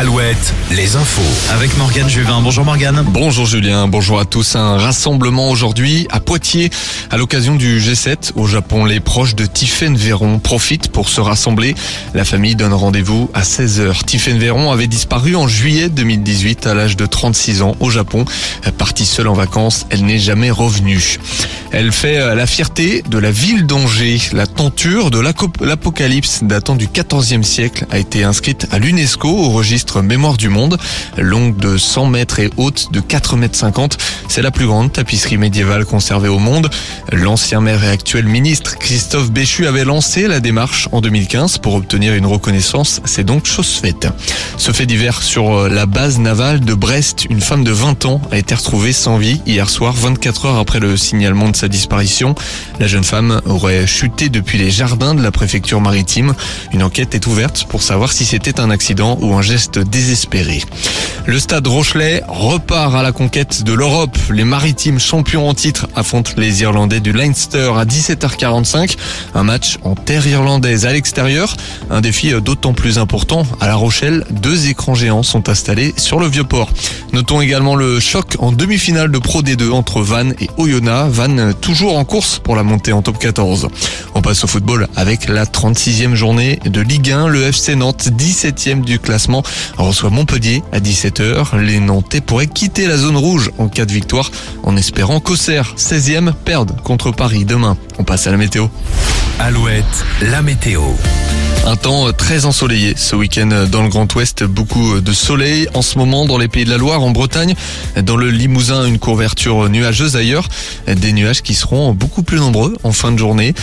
Alouette, les infos. Avec Morgane Juvin. Bonjour Morgane. Bonjour Julien, bonjour à tous. Un rassemblement aujourd'hui à Poitiers à l'occasion du G7 au Japon. Les proches de Tiffaine Véron profitent pour se rassembler. La famille donne rendez-vous à 16h. Tiffaine Véron avait disparu en juillet 2018 à l'âge de 36 ans au Japon. Partie seule en vacances, elle n'est jamais revenue. Elle fait la fierté de la ville d'Angers. La tenture de l'apocalypse datant du 14e siècle a été inscrite à l'UNESCO au registre Mémoire du Monde. Longue de 100 mètres et haute de 4 mètres 50. C'est la plus grande tapisserie médiévale conservée au monde. L'ancien maire et actuel ministre Christophe Béchu avait lancé la démarche en 2015 pour obtenir une reconnaissance. C'est donc chose faite. Ce fait divers sur la base navale de Brest, une femme de 20 ans a été retrouvée sans vie hier soir, 24 heures après le signalement de sa disparition. La jeune femme aurait chuté depuis les jardins de la préfecture maritime. Une enquête est ouverte pour savoir si c'était un accident ou un geste désespéré. Le stade Rochelet repart à la conquête de l'Europe. Les maritimes champions en titre affrontent les Irlandais du Leinster à 17h45. Un match en terre irlandaise à l'extérieur. Un défi d'autant plus important. À La Rochelle, deux écrans géants sont installés sur le vieux port. Notons également le choc en demi-finale de Pro D2 entre Vannes et Oyonnax. Vannes toujours en course pour la montée en top 14. On passe au football avec la 36e journée de Ligue 1. Le FC Nantes, 17e du classement, reçoit Montpellier à 17h. Les Nantais pourraient quitter la zone rouge en cas de victoire en espérant qu'Auxerre, 16e, perde contre Paris demain. On passe à la météo. Alouette, la météo. Un temps très ensoleillé ce week-end dans le Grand Ouest, beaucoup de soleil en ce moment dans les pays de la Loire, en Bretagne, dans le Limousin, une couverture nuageuse ailleurs, des nuages qui seront beaucoup plus nombreux en fin de journée.